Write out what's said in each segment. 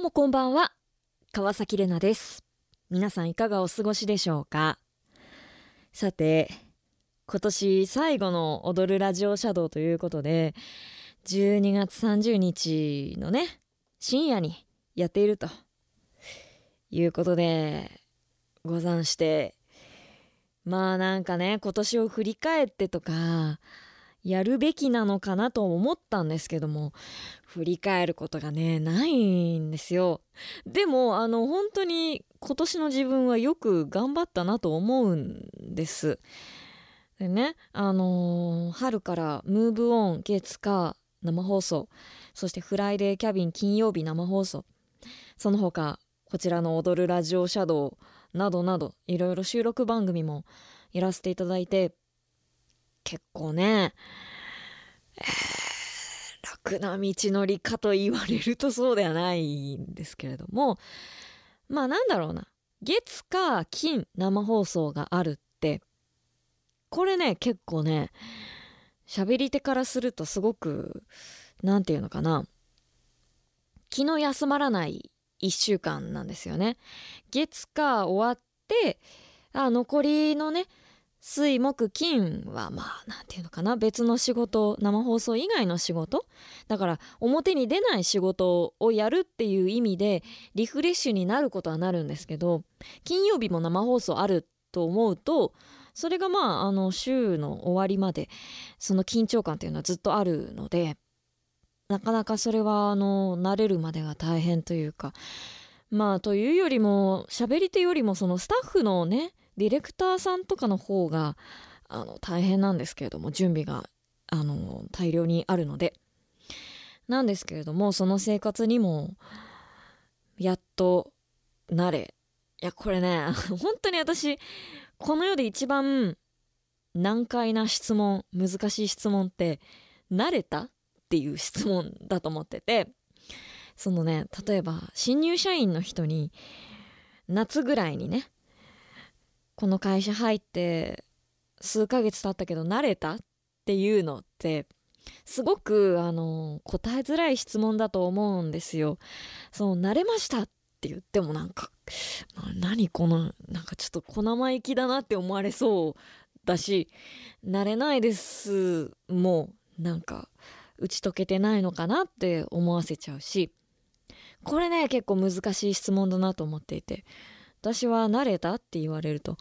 うもこんばんは。川崎れなです。皆さんいかがお過ごしでしょうか？さて今年最後の踊るラジオシャドウということで12月30日のね深夜にやっているということでござんして。まあなんかね今年を振り返ってとかやるべきなのかなと思ったんですけども振り返ることがねないんですよ。でもあの本当に今年の自分はよく頑張ったなと思うんです。でねあのー、春からムーブオン月火生放送そしてフライデーキャビン金曜日生放送。その他こちらの踊るラジオシャドウなどなどいろいろ収録番組もやらせていただいて結構ね、えー、楽な道のりかと言われるとそうではないんですけれどもまあなんだろうな月か金生放送があるってこれね結構ね喋り手からするとすごく何て言うのかな気の休まらない1週間なんですよね。月火終わってあ残りのね水木金はまあ何て言うのかな別の仕事生放送以外の仕事。だから表に出ない仕事をやるっていう意味でリフレッシュになることはなるんですけど金曜日も生放送あると思うとそれがまああの週の終わりまでその緊張感っていうのはずっとあるのでなかなかそれはあの慣れるまでが大変というか。まあというよりも喋り手よりもそのスタッフのねディレクターさんとかの方があの大変なんですけれども準備があの大量にあるので。なんですけれどもその生活にもやっと慣れいやこれね 本当に私この世で一番難解な質問難しい質問って慣れたっていう質問だと思っててそのね例えば新入社員の人に夏ぐらいにねこの会社入って数ヶ月経ったけど慣れたっていうのってすごくあの答えづらい質問だと思うんですよ。その慣れましたって言ってもなんか何このなんかちょっと小生意気だなって思われそうだし慣れないですもうなんか打ち解けてないのかなって思わせちゃうしこれね結構難しい質問だなと思っていて私は慣れた？って言われると、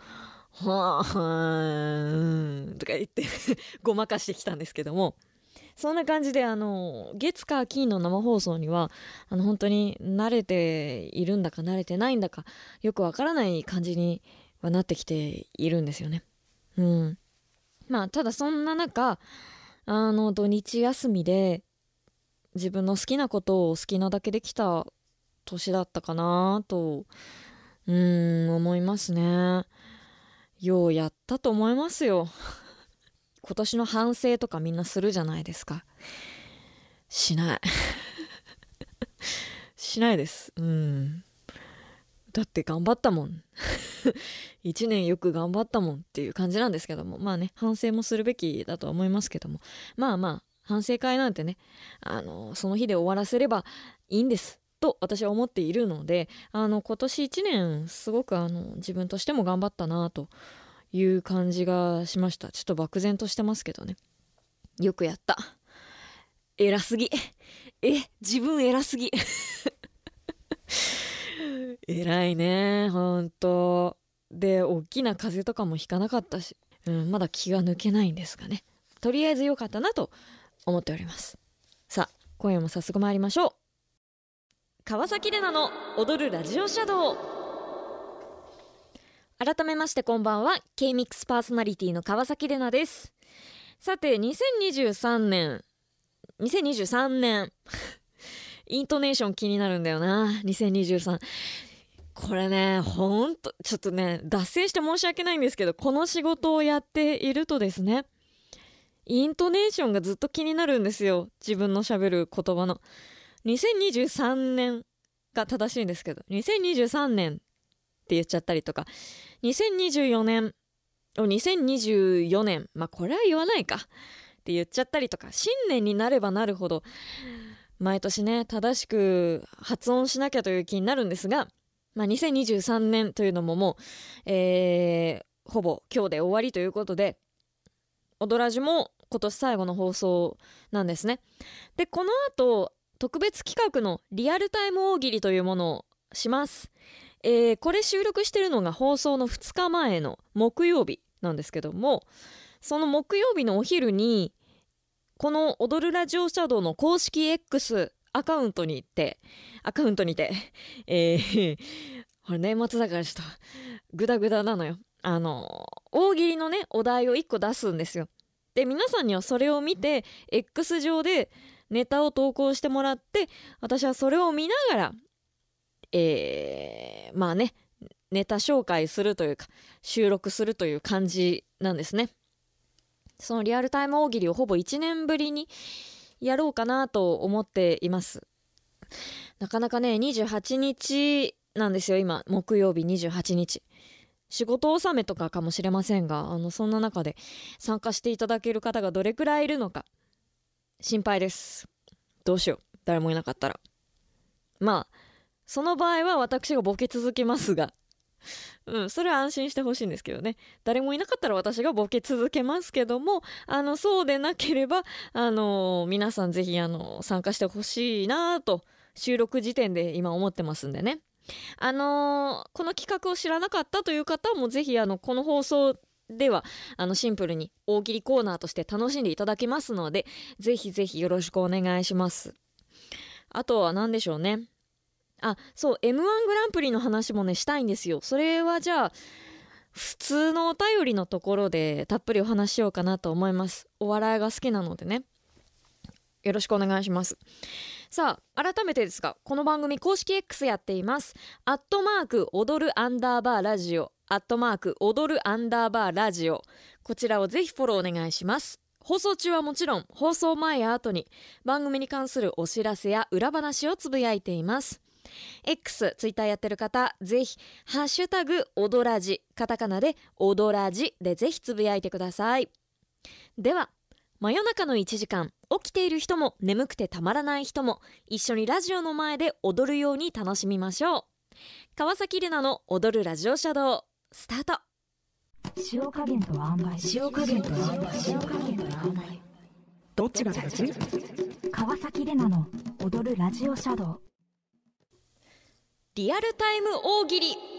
はあ、うんとか言って ごまかしてきたんですけども、そんな感じで、あの、月火金の生放送には、あの、本当に慣れているんだか慣れてないんだか、よくわからない感じにはなってきているんですよね。うん。まあ、ただそんな中、あの、土日休みで、自分の好きなことを好きなだけできた年だったかなとうーん、思いますね。ようやったと思いますよ。今年の反省とかみんなするじゃないですか。しない。しないです。うん。だって頑張ったもん。一年よく頑張ったもんっていう感じなんですけども。まあね、反省もするべきだとは思いますけども。まあまあ、反省会なんてね、あの、その日で終わらせればいいんです。と私は思っているのであの今年1年すごくあの自分としても頑張ったなという感じがしました。ちょっと漠然としてますけどね。よくやった。偉すぎ。え自分偉すぎ。偉いね。ほんとで大きな風邪とかもひかなかったし、うん、まだ気が抜けないんですがね。とりあえず良かったなと思っております。さあ今夜も早速参りましょう。川崎レナの踊るラジオシャドウ。改めましてこんばんは K-MIX パーソナリティの川崎レナです。さて2023年2023年。イントネーション気になるんだよな2023これねほんとちょっとね脱線して申し訳ないんですけどこの仕事をやっているとですねイントネーションがずっと気になるんですよ自分のしゃべる言葉の。2023年。が正しいんですけど、2023年って言っちゃったりとか、2024年を、2024年、まあこれは言わないかって言っちゃったりとか、新年になればなるほど、毎年ね正しく発音しなきゃという気になるんですが、まあ、2023年というのももう、えー、ほぼ今日で終わりということで「踊らじ」も今年最後の放送なんですね。でこの後特別企画のリアルタイム大喜利というものをします。えー、これ収録してるのが放送の2日前の木曜日なんですけどもその木曜日のお昼にこの「踊るラジオシャドウ」の公式 X アカウントに行ってアカウントにてえー、これ年末だからちょっとグダグダなのよあの大喜利のねお題を1個出すんですよで皆さんにはそれを見て X 上でネタを投稿してもらって私はそれを見ながらえー、まあねネタ紹介するというか収録するという感じなんですね。そのリアルタイム大喜利をほぼ1年ぶりにやろうかなと思っています。なかなかね28日なんですよ今。木曜日28日。仕事納めとかかもしれませんがあのそんな中で参加していただける方がどれくらいいるのか。心配です。どうしよう。誰もいなかったら。まあその場合は私がボケ続けますが。うん、それは安心してほしいんですけどね。誰もいなかったら私がボケ続けますけどもあのそうでなければあの皆さんぜひあの参加してほしいなと収録時点で今思ってますんでね。あのこの企画を知らなかったという方もぜひあのこの放送ではあのシンプルに大喜利コーナーとして楽しんでいただけますのでぜひぜひよろしくお願いします。あとは何でしょうね。あそう m 1グランプリの話もねしたいんですよ。それはじゃあ普通のお便りのところでたっぷりお話しようかなと思います。お笑いが好きなのでね。よろしくお願いします。さあ改めてですがこの番組公式 X やっています。アットマーク踊るアンダーバーラジオ。アットマーク踊るアンダーバーラジオこちらをぜひフォローお願いします放送中はもちろん放送前や後に番組に関するお知らせや裏話をつぶやいています X、ツイッターやってる方、ぜひ、ハッシュタグ、おどらじ、カタカナで、おどらじでぜひつぶやいてください。では、真夜中の1時間、起きている人も眠くてたまらない人も、一緒にラジオの前で踊るように楽しみましょう。川崎玲奈の踊るラジオシャドウ、スタート。塩加減と塩梅。塩加減と塩梅塩加減と塩梅。どっちが大事川崎玲奈の。踊るラジオシャドウ。リアルタイム大喜利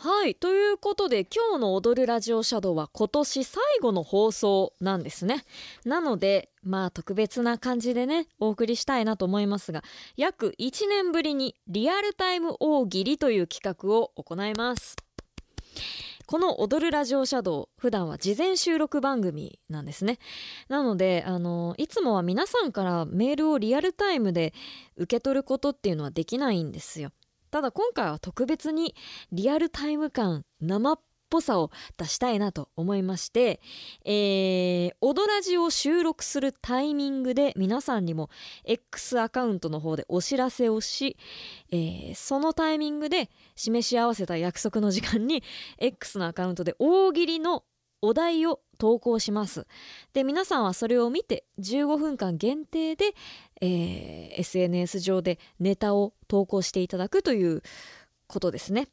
はい。ということで今日の「踊るラジオシャドウ」は今年最後の放送なんですね。なのでまあ特別な感じでねお送りしたいなと思いますが約1年ぶりにリアルタイム大喜利という企画を行います。この「踊るラジオシャドウ」普段は事前収録番組なんですね。なのであのいつもは皆さんからメールをリアルタイムで受け取ることっていうのはできないんですよ。ただ今回は特別にリアルタイム感生っぽさを出したいなと思いまして、えー、踊らじを収録するタイミングで皆さんにも X アカウントの方でお知らせをし、えー、そのタイミングで示し合わせた約束の時間に X のアカウントで大喜利のお題を投稿します。で皆さんはそれを見て15分間限定で、えー、SNS 上でネタを投稿していただくということですね。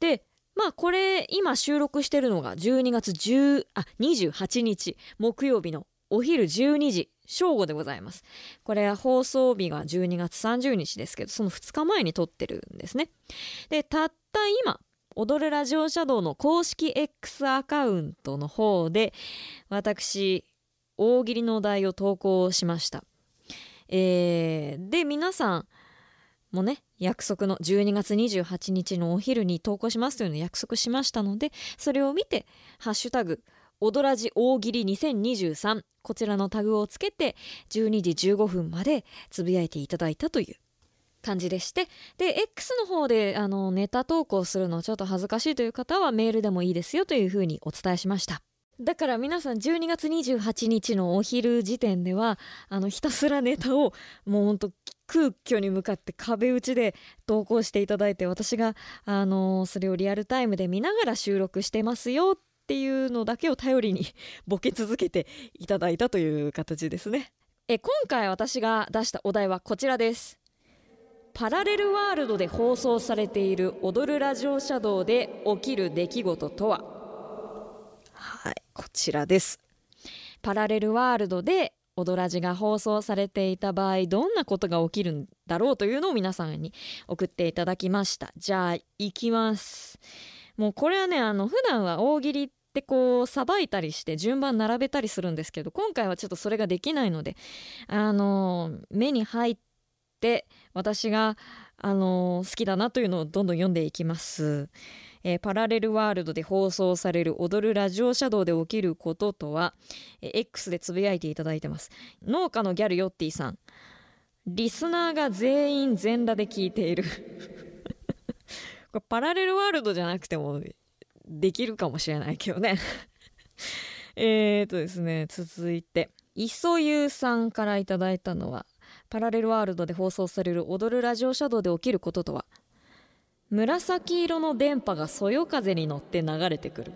でまあこれ今収録してるのが12月10あ28日木曜日のお昼12時正午でございます。これは放送日が12月30日ですけどその2日前に撮ってるんですね。でたった今踊るラジオシャドウの公式 X アカウントの方で私大喜利のお題を投稿しました。えー、で皆さんもね約束の12月28日のお昼に投稿しますというのを約束しましたのでそれを見て「ハッシュタグ踊らじ大喜利2023」こちらのタグをつけて12時15分までつぶやいていただいたという感じでしてで X の方であのネタ投稿するのちょっと恥ずかしいという方はメールでもいいですよというふうにお伝えしましただから皆さん12月28日のお昼時点ではあのひたすらネタをもうほんと空虚に向かって壁打ちで投稿していただいて私が、あの、それをリアルタイムで見ながら収録してますよっていうのだけを頼りに ボケ続けていただいたという形ですね。え今回私が出したお題はこちらですパラレルワールドで放送されている踊るラジオシャドウで起きる出来事とは？はいこちらです。パラレルワールドで踊らじが放送されていた場合どんなことが起きるんだろうというのを皆さんに送っていただきました。じゃあ行きます。もうこれはねあの普段は大喜利ってこうさばいたりして順番並べたりするんですけど今回はちょっとそれができないのであの目に入って私があの好きだなというのをどんどん読んでいきます。えーパラレルワールドで放送される踊るラジオシャドウで起きることとは、えー X でつぶやいていただいてます。農家のギャルヨッティさん。リスナーが全員全裸で聞いている。これパラレルワールドじゃなくてもできるかもしれないけどね。えーとですね続いて。磯優さんからいただいたのはパラレルワールドで放送される踊るラジオシャドウで起きることとは？紫色の電波がそよ風に乗って流れてくる。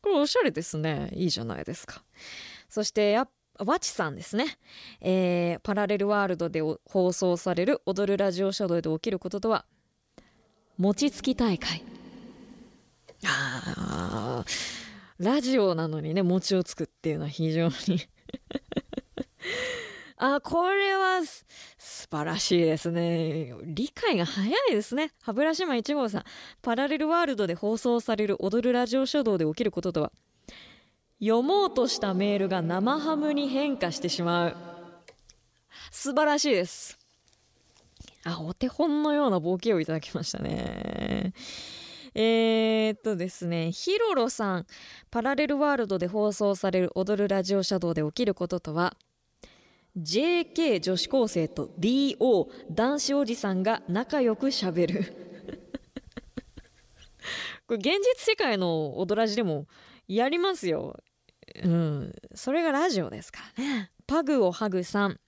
これおしゃれですね。いいじゃないですか。そしてやわちさんですね、えーパラレルワールドで放送される踊るラジオシャドウで起きることとは？餅つき大会。あラジオなのにね餅をつくっていうのは非常にあこれは素晴らしいですね。理解が早いですね。歯ブラシマン1号さん。パラレルワールドで放送される踊るラジオシャドウで起きることとは。読もうとしたメールが生ハムに変化してしまう。素晴らしいです。あお手本のようなボケをいただきましたね。えー、っとですね。ヒロロさん。パラレルワールドで放送される踊るラジオシャドウで起きることとは。JK 女子高生と DO 男子おじさんが仲良くしゃべる。これ現実世界の踊らじでもやりますよ。うん。それがラジオですからね。パグをハグさん。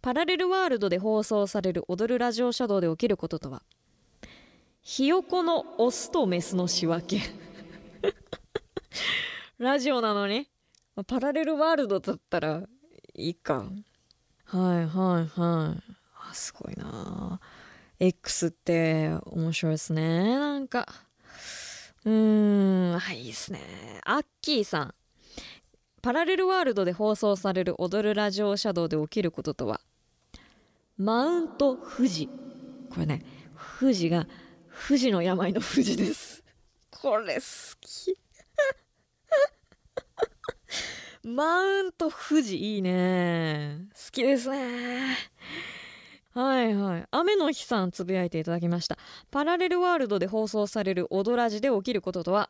パラレルワールドで放送される踊るラジオシャドウで起きることとは。ひよこのオスとメスの仕分け。ラジオなのに。パラレルワールドだったらいいか。はいはいはい。あすごいな。X って面白いですね。なんか。うーん。はいいいですね。アッキーさん。パラレルワールドで放送される踊るラジオシャドウで起きることとは？マウント富士。これね富士が富士の病の富士です。これ好き。マウント富士いいね。好きですね。はいはい。雨の日さんつぶやいていただきました。パラレルワールドで放送される踊らじで起きることとは？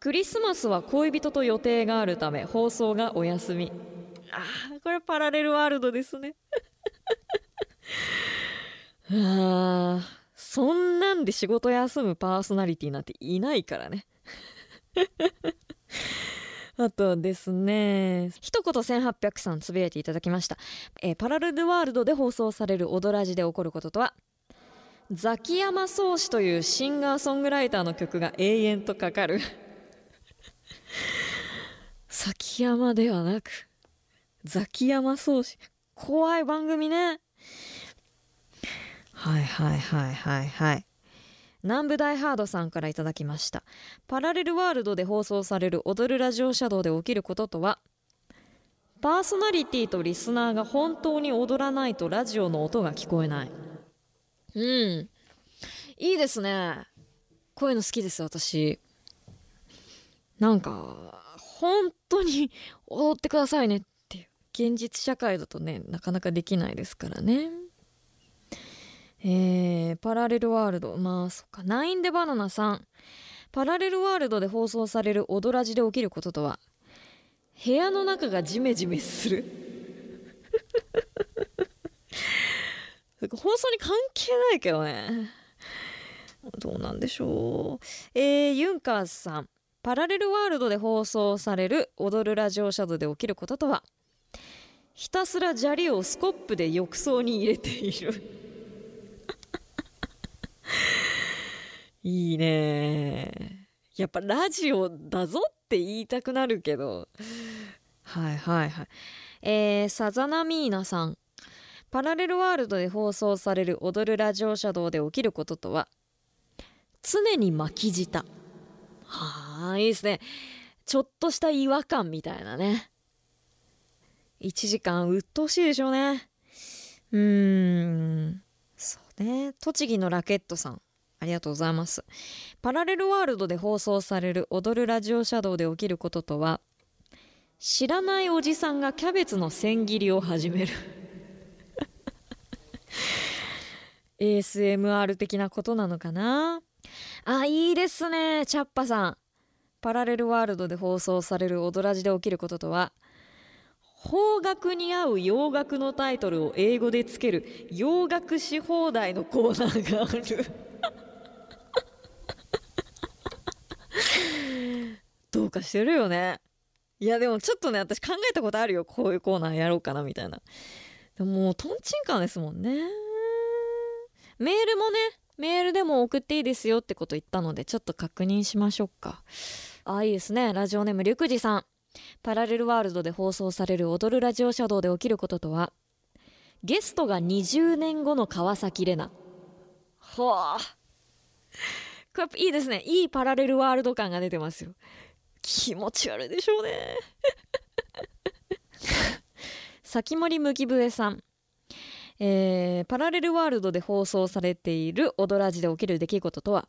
クリスマスは恋人と予定があるため放送がお休み。あーこれパラレルワールドですね。あーそんなんで仕事休むパーソナリティなんていないからねあとですね一言1800さんつぶやいていただきました、えーパラレルワールドで放送される踊らじで起こることとはザキヤマ宗師というシンガーソングライターの曲が永遠とかかる。ザキヤマではなくザキヤマ宗師。怖い番組ね。はいはいはいはいはい。南部大ハードさんからいただきました。パラレルワールドで放送される踊るラジオシャドウで起きることとはパーソナリティとリスナーが本当に踊らないとラジオの音が聞こえない。うん。いいですね。こういうの好きです私。なんか本当に踊ってくださいねっていう。現実社会だとねなかなかできないですからね。えー、パラレルワールド。まあそっか。ナインでバナナさん。パラレルワールドで放送される踊らじで起きることとは？部屋の中がジメジメする。放送に関係ないけどね。どうなんでしょう。えー、ユンカーさん。パラレルワールドで放送される踊るラジオシャドウで起きることとは？ひたすら砂利をスコップで浴槽に入れている。いいね。やっぱラジオだぞって言いたくなるけど。はいはいはい。えー、サザナミーナさん。パラレルワールドで放送される踊るラジオシャドウで起きることとは？常に巻き舌。はあいいですね。ちょっとした違和感みたいなね。1時間鬱陶しいでしょうね。うーん。ね。栃木のラケットさんありがとうございます。パラレルワールドで放送される踊るラジオシャドウで起きることとは知らないおじさんがキャベツの千切りを始める。ASMR 的なことなのかな？あいいですねチャッパさん。パラレルワールドで放送される踊らじで起きることとは邦楽に合う洋楽のタイトルを英語でつける洋楽し放題のコーナーがある。どうかしてるよね。いやでもちょっとね私考えたことあるよ。こういうコーナーやろうかなみたいな。でももうとんちんかんですもんね。メールもねメールでも送っていいですよってこと言ったのでちょっと確認しましょうか。あいいですね。ラジオネームリュクジさん。パラレルワールドで放送される踊るラジオシャドウで起きることとはゲストが20年後の川崎レナはあ。これいいですね。いいパラレルワールド感が出てますよ。気持ち悪いでしょうね。先森麦笛さん。えー、パラレルワールドで放送されている「踊らじ」で起きる出来事とは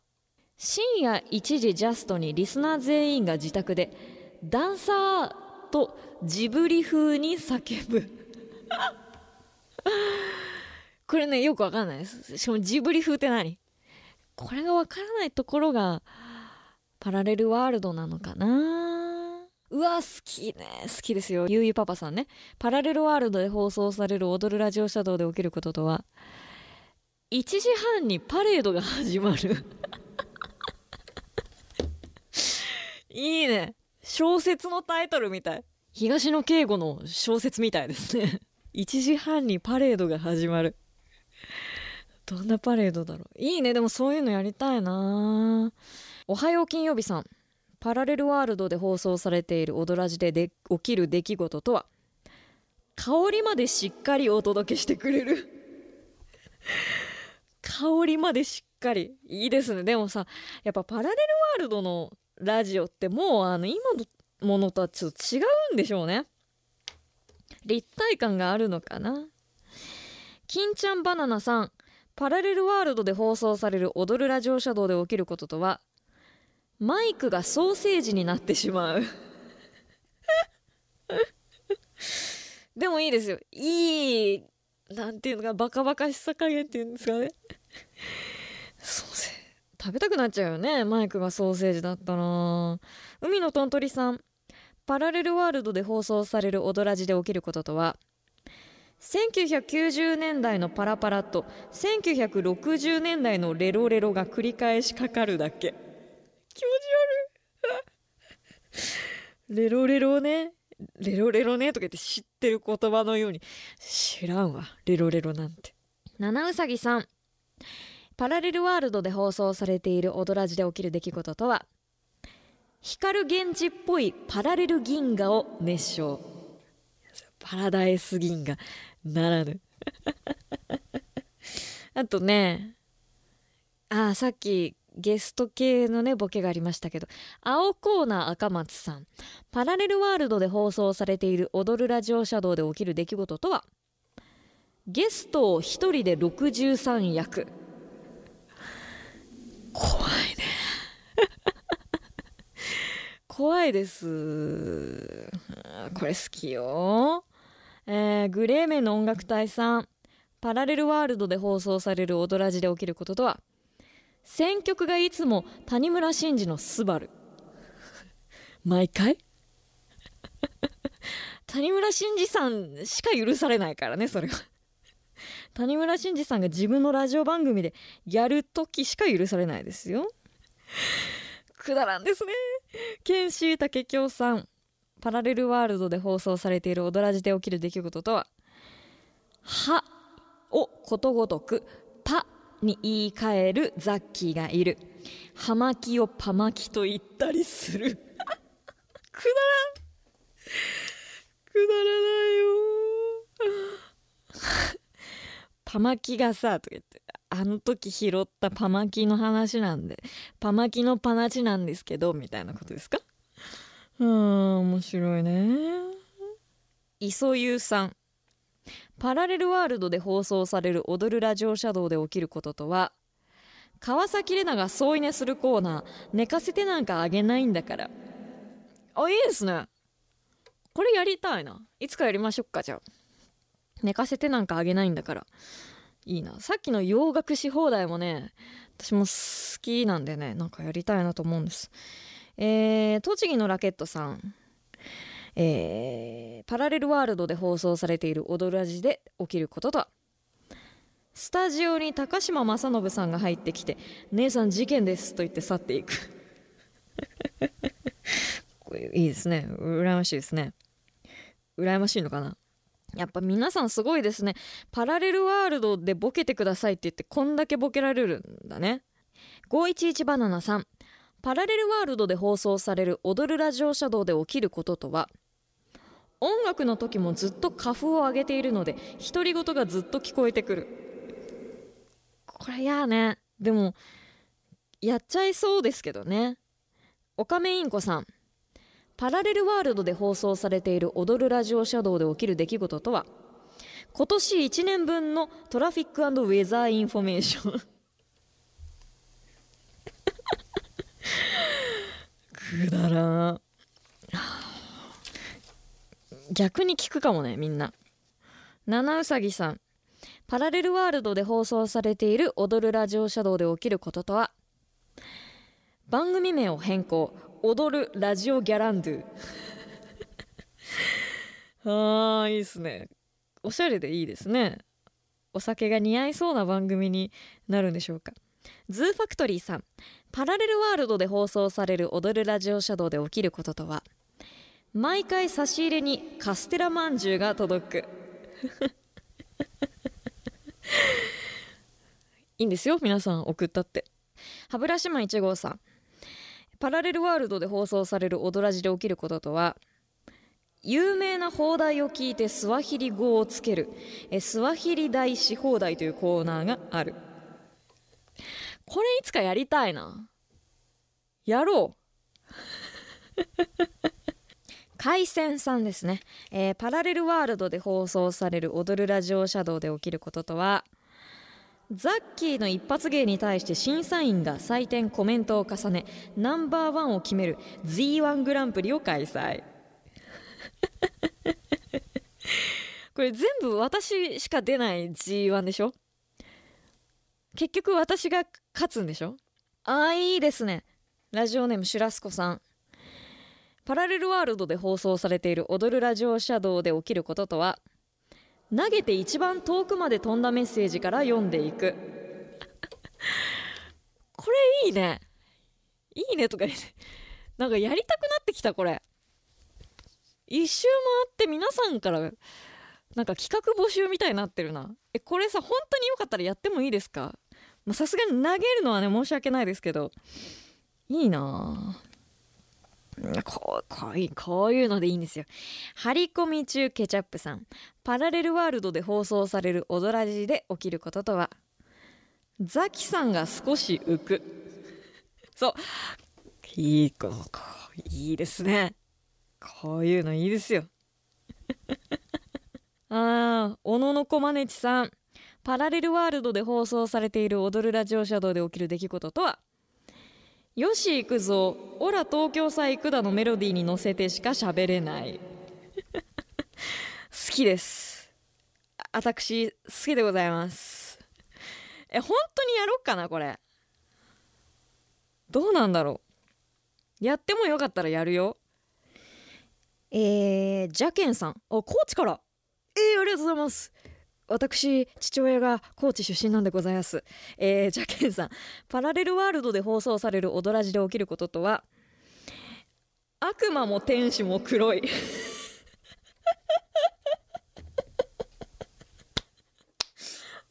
深夜1時ジャストにリスナー全員が自宅で「ダンサー!」とジブリ風に叫ぶ。これねよくわかんないです。しかもジブリ風って何？これがわからないところがパラレルワールドなのかな？うわ好きね。好きですよ。ゆうゆパパさんね。パラレルワールドで放送される踊るラジオシャドウで起きることとは1時半にパレードが始まる。いいね。小説のタイトルみたい。東野圭吾の小説みたいですね。1時半にパレードが始まる。どんなパレードだろう。いいね。でもそういうのやりたいな。おはよう金曜日さん。パラレルワールドで放送されている踊らじでで起きる出来事とは。香りまでしっかりお届けしてくれる。香りまでしっかり。いいですね。でもさやっぱパラレルワールドのラジオってもうあの今のものとはちょっと違うんでしょうね。立体感があるのかな。金ちゃんバナナさんパラレルワールドで放送される踊るラジオシャドウで起きることとはマイクがソーセージになってしまう。でもいいですよ。いいなんていうのかバカバカしさ加減っていうんですかね。ソーセージ。食べたくなっちゃうよね。マイクがソーセージだったら。海のとんとりさん。パラレルワールドで放送される踊らじで起きることとは。1990年代のパラパラと1960年代のレロレロが繰り返しかかるだけ。気持ち悪い。レロレロね。レロレロね。とか言って知ってる言葉のように。知らんわ。レロレロなんて。七うさぎさん。パラレルワールドで放送されている踊らじで起きる出来事とは光源氏っぽいパラレル銀河を熱唱。パラダイス銀河ならぬ。あとねあさっきゲスト系のねボケがありましたけど青コーナー赤松さん。パラレルワールドで放送されている踊るラジオシャドウで起きる出来事とはゲストを一人で63役。怖いね。怖いです。これ好きよ。えー、グレーメンの音楽隊さん。パラレルワールドで放送される踊らじで起きることとは選曲がいつも谷村新司の「スバル。毎回？谷村新司さんしか許されないからねそれは。谷村新司さんが自分のラジオ番組でやる時しか許されないですよ。くだらんですね。剣士武京さんパラレルワールドで放送されている踊らじで起きる出来事とは「は」をことごとく「パ」に言い換えるザッキーがいる。葉巻をパ巻きと言ったりする。くだらん。くだらないよ。パマキがさとか言ってあの時拾ったパマキの話なんでパマキのパナチなんですけどみたいなことですか？うーん面白いね。磯優さんパラレルワールドで放送される踊るラジオシャドウで起きることとは川崎玲奈が添い寝するコーナー寝かせてなんかあげないんだからあいいですね。これやりたいな。いつかやりましょうかじゃあ寝かせてなんかあげないんだから。いいな。さっきの洋楽し放題もね私も好きなんでねなんかやりたいなと思うんです。えー、栃木のラケットさん。えー、パラレルワールドで放送されている「踊る味」で起きることとは。スタジオに高島正信さんが入ってきて「姉さん事件です」と言って去っていく。いいですね。羨ましいですね。羨ましいのかな？やっぱ皆さんすごいですね。パラレルワールドでボケてくださいって言ってこんだけボケられるんだね。511バナナさん。パラレルワールドで放送される踊るラジオシャドウで起きることとは音楽の時もずっと花粉を上げているので独り言がずっと聞こえてくる。これやね。でもやっちゃいそうですけどね。オカメインコさん。パラレルワールドで放送されている踊るラジオシャドウで起きる出来事とは？今年1年分の Traffic Weather Information くだらん。逆に聞くかもねみんな。七うさぎさん。パラレルワールドで放送されている踊るラジオシャドウで起きることとは？番組名を変更。踊るラジオギャランドゥ。あーいいですね。おしゃれでいいですね。お酒が似合いそうな番組になるんでしょうか。ズーファクトリーさん。パラレルワールドで放送される踊るラジオシャドウで起きることとは。毎回差し入れにカステラまんじゅうが届く。いいんですよ皆さん送ったって。歯ブラシマン1号さん。パラレルワールドで放送される踊らじで起きることとは有名な放題を聞いてスワヒリ語をつけるえスワヒリ大し放題というコーナーがある。これいつかやりたいな。やろう。海鮮さんですね、えー、パラレルワールドで放送される踊るラジオシャドウで起きることとはザッキーの一発芸に対して審査員が採点コメントを重ねナンバーワンを決める Z1 グランプリを開催。これ全部私しか出ない G1 でしょ？結局私が勝つんでしょ？ああいいですね。ラジオネームシュラスコさん。パラレルワールドで放送されている踊るラジオシャドウで起きることとは？投げて一番遠くまで飛んだメッセージから読んでいく。これいいね。いいねとか言って。なんかやりたくなってきたこれ。一周回って皆さんからなんか企画募集みたいになってるな。えこれさ本当によかったらやってもいいですか？さすがに投げるのはね申し訳ないですけど。いいなあこうこういうこういうのでいいんですよ。張り込み中ケチャップさん。パラレルワールドで放送される踊らじで起きることとは？ザキさんが少し浮く。そう。いいこいいですね。こういうのいいですよ。ああ小野のこまねちさん。パラレルワールドで放送されている踊るラジオシャドウで起きる出来事とは？よし行くぞ。オラ東京さ行くだのメロディーに乗せてしか喋れない。好きです。私好きでございます。え本当にやろっかなこれ。どうなんだろう。やってもよかったらやるよ。えー、ジャケンさん。あ高知から。えー、ありがとうございます。私父親が高知出身なんでございます、えー、ジャケンさん。パラレルワールドで放送される踊らじで起きることとは悪魔も天使も黒い。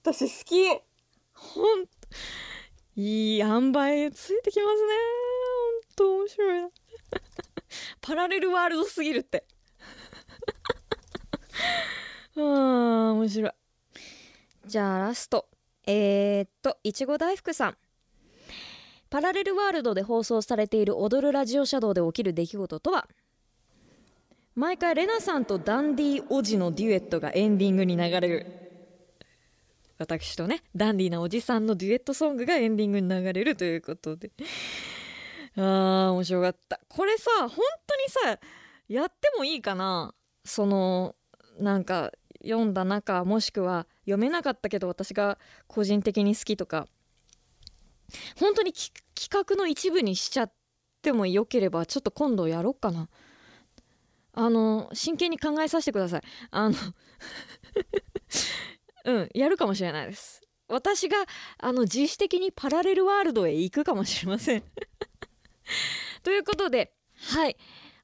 私好き。ほんいい塩梅ついてきますね。ほんと面白い。なパラレルワールドすぎるって。あー面白いじゃあラスト。えー、っといちご大福さん。パラレルワールドで放送されている踊るラジオシャドウで起きる出来事とは？毎回レナさんとダンディおじのデュエットがエンディングに流れる。私とねダンディなおじさんのデュエットソングがエンディングに流れるということで。あー面白かった。これさ本当にさやってもいいかな？そのなんか読んだ中もしくは読めなかったけど私が個人的に好きとか本当に企画の一部にしちゃってもよければちょっと今度やろうかな。あの真剣に考えさせてください。あの うんやるかもしれないです。私があの自主的にパラレルワールドへ行くかもしれません。ということではい。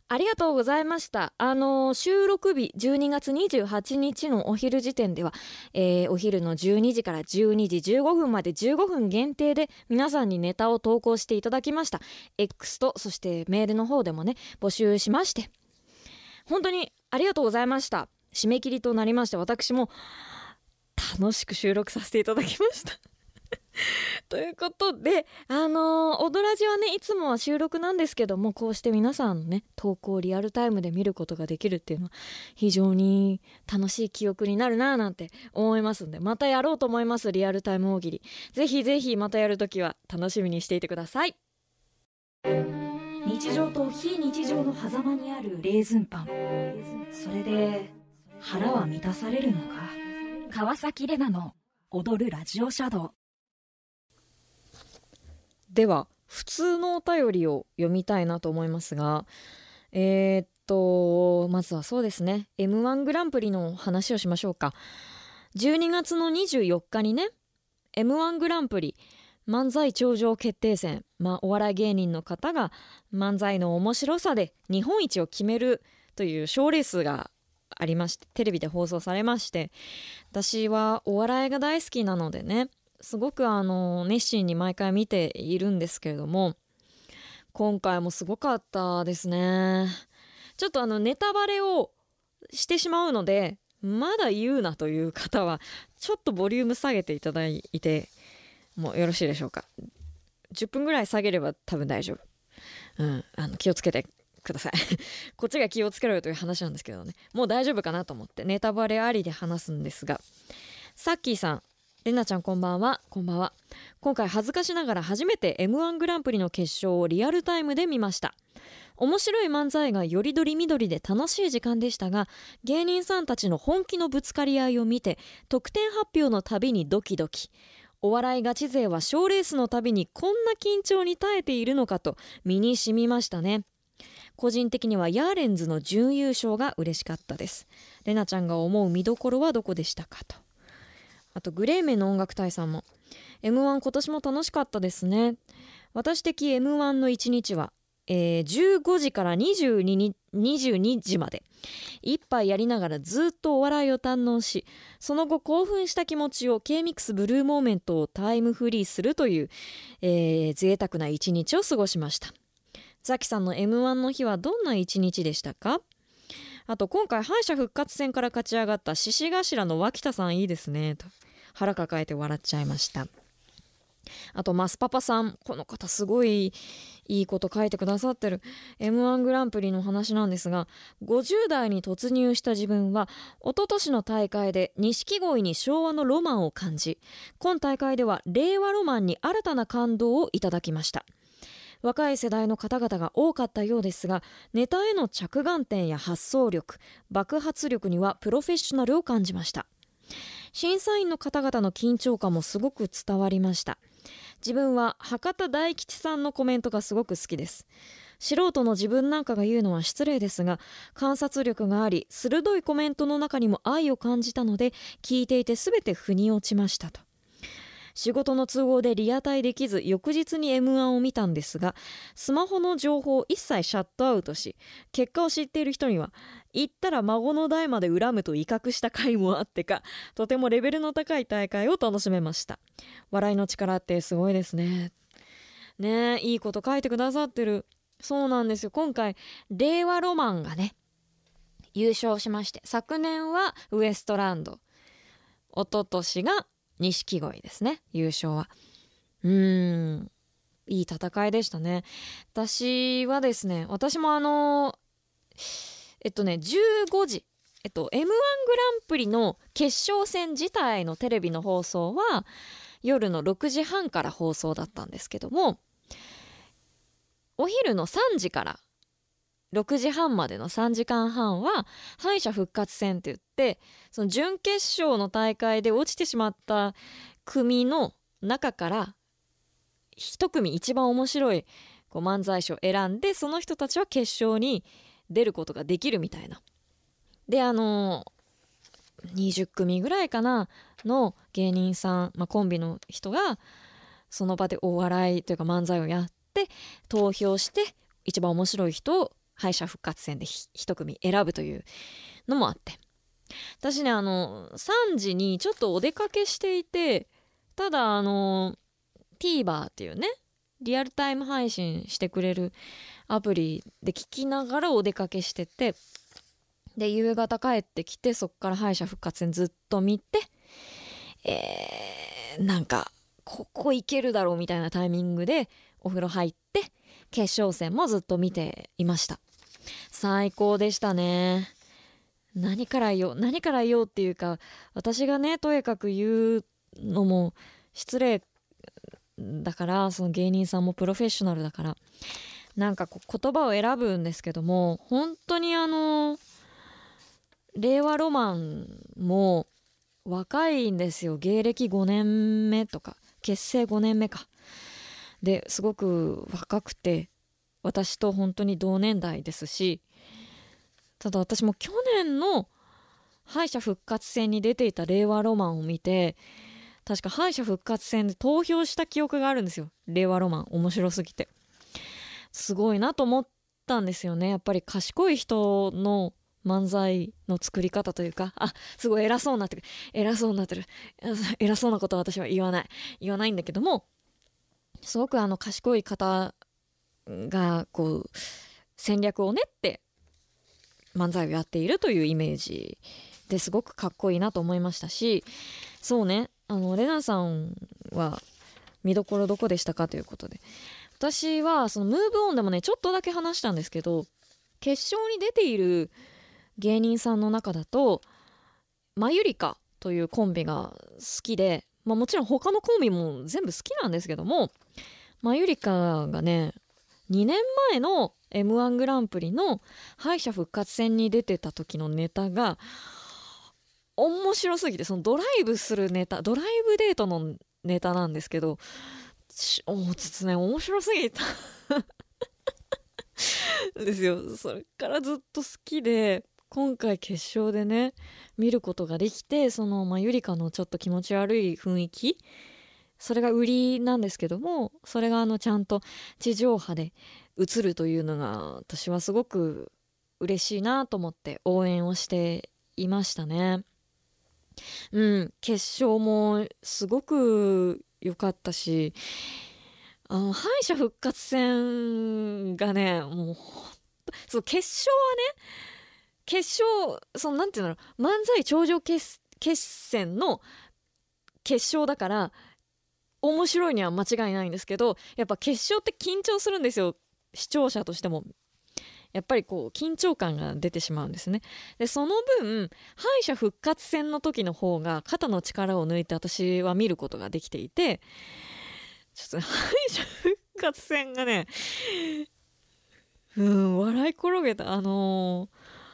ありがとうございました。あの収録日12月28日のお昼時点では、えー、お昼の12時から12時15分まで15分限定で皆さんにネタを投稿していただきました。X とそしてメールの方でもね募集しまして。本当にありがとうございました。締め切りとなりまして私も楽しく収録させていただきました。ということであのー、踊らじはねいつもは収録なんですけどもこうして皆さんのね投稿をリアルタイムで見ることができるっていうのは非常に楽しい記憶になるなぁなんて思いますんでまたやろうと思いますリアルタイム大喜利。ぜひぜひまたやるときは楽しみにしていてください。日常と非日常の狭間にあるレーズンパン。それで腹は満たされるのか？川崎レナの踊るラジオシャドウ。では普通のお便りを読みたいなと思いますがえー、っとまずはそうですね。m 1グランプリの話をしましょうか。12月の24日にね m 1グランプリ漫才頂上決定戦、まあ、お笑い芸人の方が漫才の面白さで日本一を決めるという賞レースがありましてテレビで放送されまして私はお笑いが大好きなのでねすごくあの熱心に毎回見ているんですけれども今回もすごかったですね。ちょっとあのネタバレをしてしまうのでまだ言うなという方はちょっとボリューム下げていただいてもよろしいでしょうか。10分ぐらい下げれば多分大丈夫。うんあの気をつけてください。こっちが気をつけろよという話なんですけどね。もう大丈夫かなと思ってネタバレありで話すんですがさっきーさんれなちゃんこんばんは。こんばんは。今回恥ずかしながら初めて m 1グランプリの決勝をリアルタイムで見ました。面白い漫才がよりどりみどりで楽しい時間でしたが芸人さんたちの本気のぶつかり合いを見て得点発表のたびにドキドキ。お笑いガチ勢は賞レースのたびにこんな緊張に耐えているのかと身に染みましたね。個人的にはヤーレンズの準優勝が嬉しかったです。レナちゃんが思う見どころはどこでしたかと。あとグレーメンの音楽隊さんも。M1 今年も楽しかったですね。私的 M1 の1日は、えー、15時から22に22時まで。一杯やりながらずっとお笑いを堪能しその後興奮した気持ちを K-MIX ブルーモーメントをタイムフリーするという、えー、贅沢な一日を過ごしました。ザキさんの M1 の日はどんな一日でしたか？あと今回敗者復活戦から勝ち上がった獅子頭の脇田さんいいですね。と腹抱えて笑っちゃいました。あとマスパパさんこの方すごいいいこと書いてくださってる。m 1グランプリの話なんですが50代に突入した自分は一昨年の大会で錦鯉に昭和のロマンを感じ今大会では令和ロマンに新たな感動をいただきました。若い世代の方々が多かったようですがネタへの着眼点や発想力爆発力にはプロフェッショナルを感じました。審査員の方々の緊張感もすごく伝わりました。自分は博多大吉さんのコメントがすごく好きです。素人の自分なんかが言うのは失礼ですが観察力があり鋭いコメントの中にも愛を感じたので聞いていて全て腑に落ちましたと。仕事の都合でリアタイできず翌日に m 1を見たんですがスマホの情報を一切シャットアウトし結果を知っている人には言ったら孫の代まで恨むと威嚇した甲斐もあってか とてもレベルの高い大会を楽しめました。笑いの力ってすごいですね。ねいいこと書いてくださってる。そうなんですよ。今回令和ロマンがね優勝しまして昨年はウエストランド。一昨年が錦鯉ですね優勝は。うーんいい戦いでしたね。私はですね私もあのえっとね15時。えっと m 1グランプリの決勝戦自体のテレビの放送は夜の6時半から放送だったんですけどもお昼の3時から6時半までの3時間半は敗者復活戦って言ってその準決勝の大会で落ちてしまった組の中から一組一番面白いこう漫才師を選んでその人たちは決勝に出ることができるみたいな。であの20組ぐらいかなの芸人さん、まあ、コンビの人がその場でお笑いというか漫才をやって投票して一番面白い人を敗者復活戦で一組選ぶというのもあって私ねあの3時にちょっとお出かけしていてただあの TVer っていうねリアルタイム配信してくれるアプリで聞きながらお出かけしててで夕方帰ってきてそっから敗者復活戦ずっと見てえー、なんかここいけるだろうみたいなタイミングでお風呂入って決勝戦もずっと見ていました。最高でしたね。何から言おう何から言おうっていうか私がねとやかく言うのも失礼だからその芸人さんもプロフェッショナルだからなんかこう言葉を選ぶんですけども本当にあの令和ロマンも若いんですよ。芸歴5年目とか結成5年目か。ですごく若くて私と本当に同年代ですしただ私も去年の敗者復活戦に出ていた令和ロマンを見て確か敗者復活戦で投票した記憶があるんですよ。令和ロマン面白すぎて。すごいなと思ったんですよね。やっぱり賢い人の漫才の作り方というか。あすごい偉そうになってる。偉そうになってる。偉そうなことは私は言わない。言わないんだけどもすごくあの賢い方がこう戦略を練って漫才をやっているというイメージですごくかっこいいなと思いましたし。そうね。あのレナさんは見どころどこでしたかということで。私はそのムーブオンでもねちょっとだけ話したんですけど決勝に出ている芸人さんの中だとマユリカというコンビが好きで、まあ、もちろん他のコンビも全部好きなんですけどもマユリカがね2年前の m 1グランプリの敗者復活戦に出てた時のネタが面白すぎてそのドライブするネタドライブデートのネタなんですけどおつつね面白すぎた ですよそれからずっと好きで今回決勝でね見ることができてその、まあ、ゆりかのちょっと気持ち悪い雰囲気それが売りなんですけどもそれがあのちゃんと地上波で映るというのが私はすごく嬉しいなと思って応援をしていましたね。うん、決勝もすごく良かったしあの敗者復活戦がねもうそう決勝はね決勝そのなんていうんだろう漫才頂上決決戦の決勝だから面白いには間違いないんですけどやっぱ決勝って緊張するんですよ視聴者としても。やっぱりこう緊張感が出てしまうんですね。でその分敗者復活戦の時の方が肩の力を抜いて私は見ることができていてちょっと 敗者復活戦がねうん笑い転げた。あのー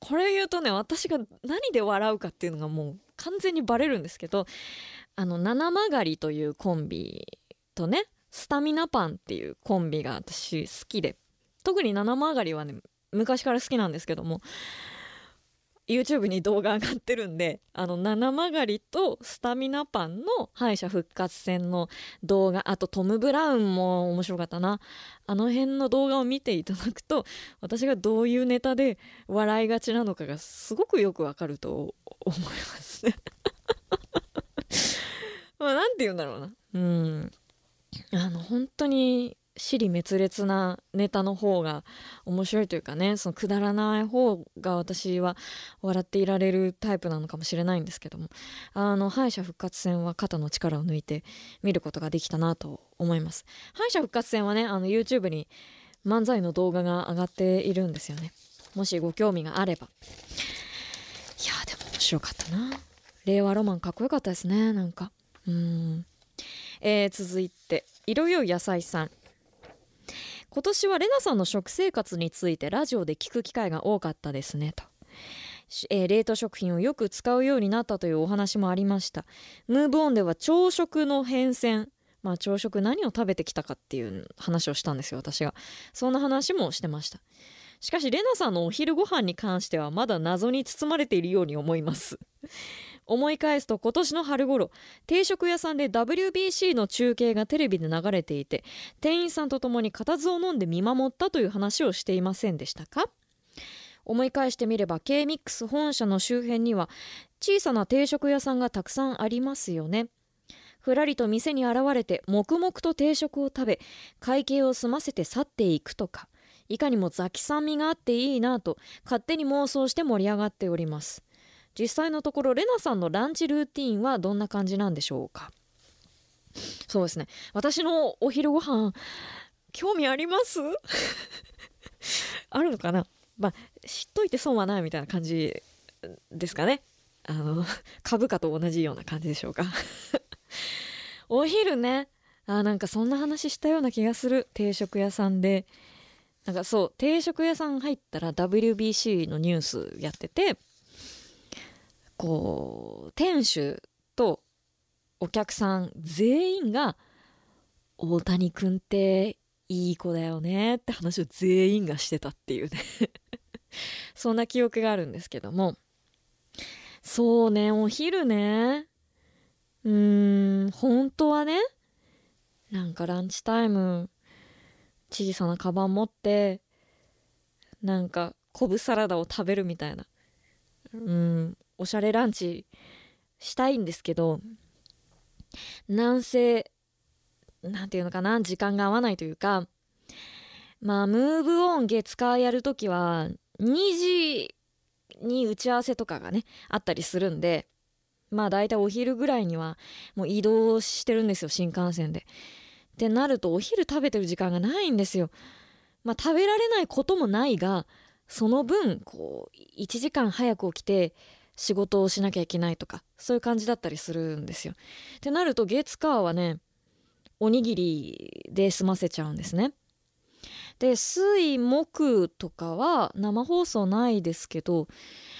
これ言うとね私が何で笑うかっていうのがもう完全にバレるんですけどあの七曲りというコンビとねスタミナパンっていうコンビが私好きで。特に七曲がりはね昔から好きなんですけども YouTube に動画上がってるんであの七曲がりとスタミナパンの敗者復活戦の動画あとトム・ブラウンも面白かったな。あの辺の動画を見ていただくと私がどういうネタで笑いがちなのかがすごくよくわかると思います。ね まあ何て言うんだろうな。うん。あの本当に尻滅裂なネタの方が面白いというかねそのくだらない方が私は笑っていられるタイプなのかもしれないんですけどもあの敗者復活戦は肩の力を抜いて見ることができたなと思います。敗者復活戦はねあの YouTube に漫才の動画が上がっているんですよね。もしご興味があれば。いやでも面白かったな。令和ロマンかっこよかったですねなんか。うん。えー、続いていろい野菜さん。今年はレナさんの食生活についてラジオで聞く機会が多かったですねと、えー、冷凍食品をよく使うようになったというお話もありました。ムーブオンでは朝食の変遷。まあ朝食何を食べてきたかっていう話をしたんですよ私が。そんな話もしてました。しかしレナさんのお昼ご飯に関してはまだ謎に包まれているように思います。思い返すと今年の春頃定食屋さんで WBC の中継がテレビで流れていて店員さんと共に固唾を飲んで見守ったという話をしていませんでしたか？思い返してみれば K-MIX 本社の周辺には小さな定食屋さんがたくさんありますよね。ふらりと店に現れて黙々と定食を食べ会計を済ませて去っていくとかいかにもザキさん味があっていいなと勝手に妄想して盛り上がっております。実際のところレナさんのランチルーティンはどんな感じなんでしょうか？そうですね。私のお昼ご飯興味あります？あるのかな？まあ知っといて損はないみたいな感じですかね。あの株価と同じような感じでしょうか。お昼ね。あなんかそんな話したような気がする。定食屋さんで。なんかそう定食屋さん入ったら WBC のニュースやっててこう店主とお客さん全員が「大谷君っていい子だよね」って話を全員がしてたっていうね。そんな記憶があるんですけども。そうねお昼ね。うーん本当はねなんかランチタイム小さなカバン持ってなんか昆布サラダを食べるみたいな。うんおしゃれランチしたいんですけどなんせなんていうのかな時間が合わないというかまあムーブオン月火やるときは2時に打ち合わせとかがねあったりするんでまあ大体お昼ぐらいにはもう移動してるんですよ新幹線で。ってなるとお昼食べてる時間がないんですよ。まあ食べられないこともないがその分こう1時間早く起きて仕事をしなきゃいけないとかそういう感じだったりするんですよ。ってなると月火はねおにぎりで済ませちゃうんですね。で水木とかは生放送ないですけど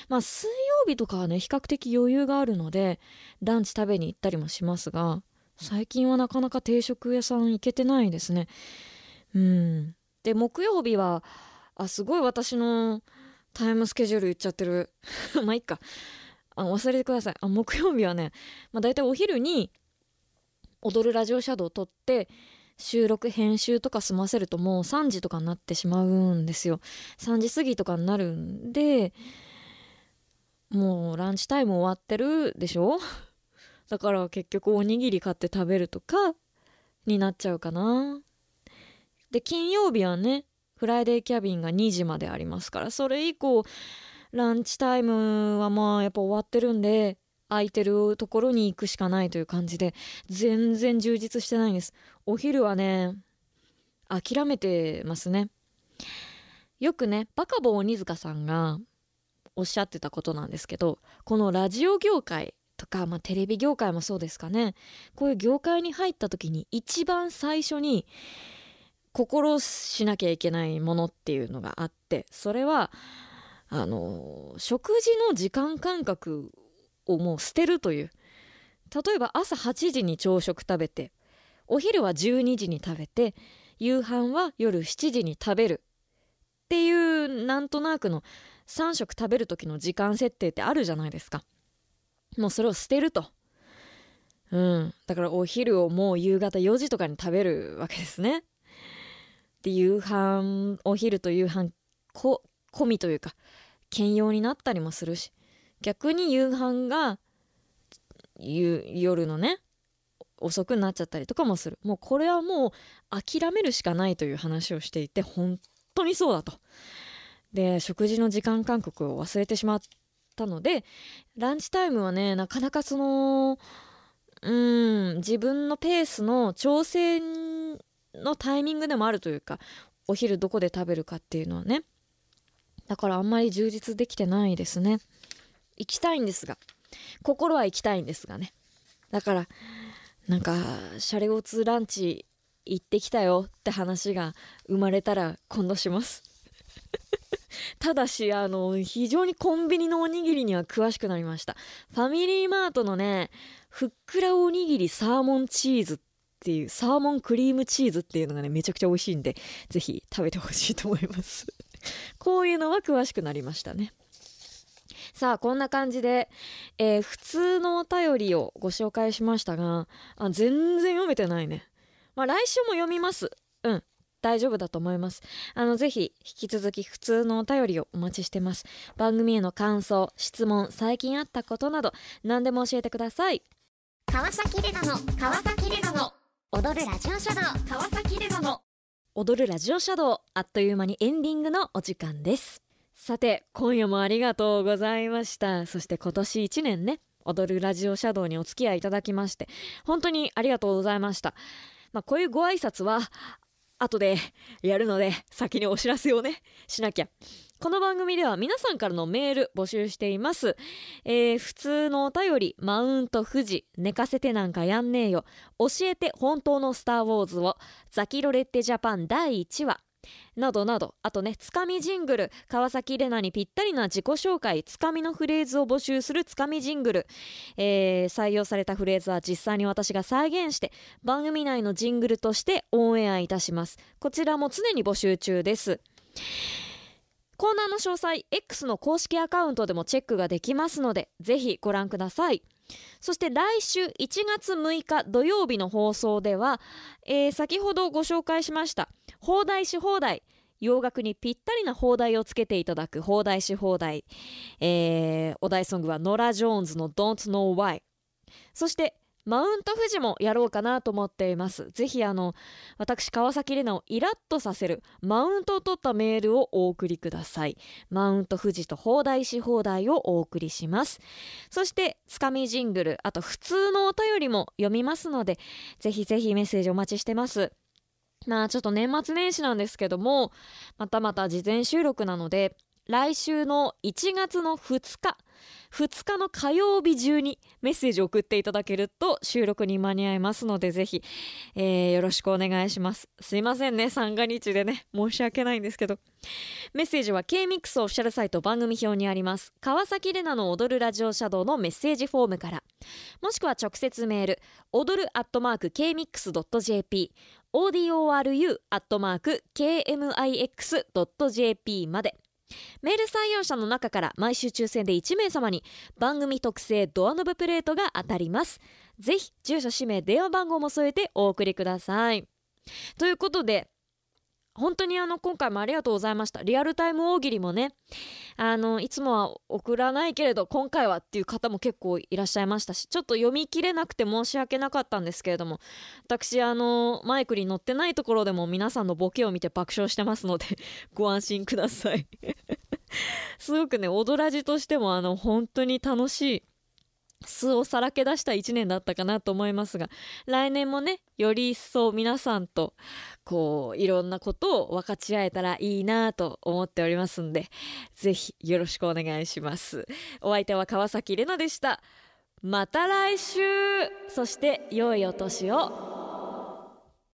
まあ水曜日とかはね比較的余裕があるのでランチ食べに行ったりもしますが最近はなかなか定食屋さん行けてないですね。うんで木曜日はあすごい私のタイムスケジュール言っちゃってる。まあいっか。あ忘れてください。あ木曜日はね、まあ、大体お昼に踊るラジオシャドウを撮って収録編集とか済ませるともう3時とかになってしまうんですよ。3時過ぎとかになるんでもうランチタイム終わってるでしょ？だから結局おにぎり買って食べるとかになっちゃうかな。で金曜日はねフライデーキャビンが2時までありますからそれ以降ランチタイムはまあやっぱ終わってるんで空いてるところに行くしかないという感じで全然充実してないんです。お昼はね諦めてますね。よくねバカボ鬼塚さんがおっしゃってたことなんですけどこのラジオ業界とか、まあ、テレビ業界もそうですかね。こういう業界に入った時に一番最初に心しなきゃいけないものっていうのがあってそれはあの食事の時間感覚をもう捨てるという。例えば朝8時に朝食食べてお昼は12時に食べて夕飯は夜7時に食べる。っていうなんとなくの3食食べる時の時間設定ってあるじゃないですか。もうそれを捨てると。うん。だからお昼をもう夕方4時とかに食べるわけですね。で夕飯お昼と夕飯こ込みというか兼用になったりもするし逆に夕飯が夜のね遅くなっちゃったりとかもする。もうこれはもう諦めるしかないという話をしていて本当にそうだと。で食事の時間感覚を忘れてしまったのでランチタイムはねなかなかそのうん自分のペースの調整のタイミングでもあるというかお昼どこで食べるかっていうのはね。だからあんまり充実できてないですね。行きたいんですが。心は行きたいんですがね。だからなんかシャレオツランチ行ってきたよって話が生まれたら今度します。ただしあの非常にコンビニのおにぎりには詳しくなりました。ファミリーマートのねふっくらおにぎりサーモンチーズってっていうサーモンクリームチーズっていうのがねめちゃくちゃ美味しいんでぜひ食べてほしいと思います。こういうのは詳しくなりましたね。さあこんな感じで、えー、普通のお便りをご紹介しましたがあ全然読めてないね。まあ来週も読みます。うん大丈夫だと思います。あのぜひ引き続き普通のお便りをお待ちしてます。番組への感想質問最近あったことなど何でも教えてください。川崎レナの川崎レナの踊るラジオシャドウ。川崎レナの。踊るラジオシャドウあっという間にエンディングのお時間です。さて今夜もありがとうございました。そして今年1年ね踊るラジオシャドウにお付き合いいただきまして本当にありがとうございました。まあこういうご挨拶は後でやるので先にお知らせをねしなきゃ。この番組では皆さんからのメール募集しています、えー、普通のお便りマウント富士寝かせてなんかやんねえよ。教えて本当のスター・ウォーズをザキロレッテジャパン第1話などなど。あとねつかみジングル。川崎レナにぴったりな自己紹介。つかみのフレーズを募集するつかみジングル、えー、採用されたフレーズは実際に私が再現して番組内のジングルとしてオンエアいたします。こちらも常に募集中です。コーナーの詳細 X の公式アカウントでもチェックができますのでぜひご覧ください。そして来週1月6日土曜日の放送では、えー、先ほどご紹介しました放題し放題洋楽にぴったりな放題をつけていただく放題し放題、えー、お題ソングはノラ・ジョーンズの Don't Know Why そしてマウント富士もやろうかなと思っています。ぜひあの私川崎玲奈をイラッとさせるマウントを取ったメールをお送りください。マウント富士と放題し放題をお送りします。そしてつかみジングルあと普通のお便りも読みますのでぜひぜひメッセージお待ちしてます。まあちょっと年末年始なんですけどもまたまた事前収録なので来週の1月の2日2日の火曜日中にメッセージを送っていただけると収録に間に合いますのでぜひ、えー、よろしくお願いします。すいませんね三が日でね申し訳ないんですけど。メッセージは K-MIX オフィシャルサイト番組表にあります。川崎レナの踊るラジオシャドウのメッセージフォームから。もしくは直接メール踊るアットマーク K-MIX.jp odoru アットマーク KMIX.jp まで。メール採用者の中から毎週抽選で1名様に番組特製ドアノブプレートが当たります。ぜひ住所氏名電話番号も添えてお送りください。ということで本当にあの今回もありがとうございました。リアルタイム大喜利もねあのいつもは送らないけれど今回はっていう方も結構いらっしゃいましたしちょっと読み切れなくて申し訳なかったんですけれども私あのマイクに乗ってないところでも皆さんのボケを見て爆笑してますので ご安心ください。すごくね踊らじとしてもあの本当に楽しい素をさらけ出した1年だったかなと思いますが来年もねより一層皆さんとこういろんなことを分かち合えたらいいなと思っておりますんでぜひよろしくお願いします。お相手は川崎れなでした。また来週。そして良いお年を。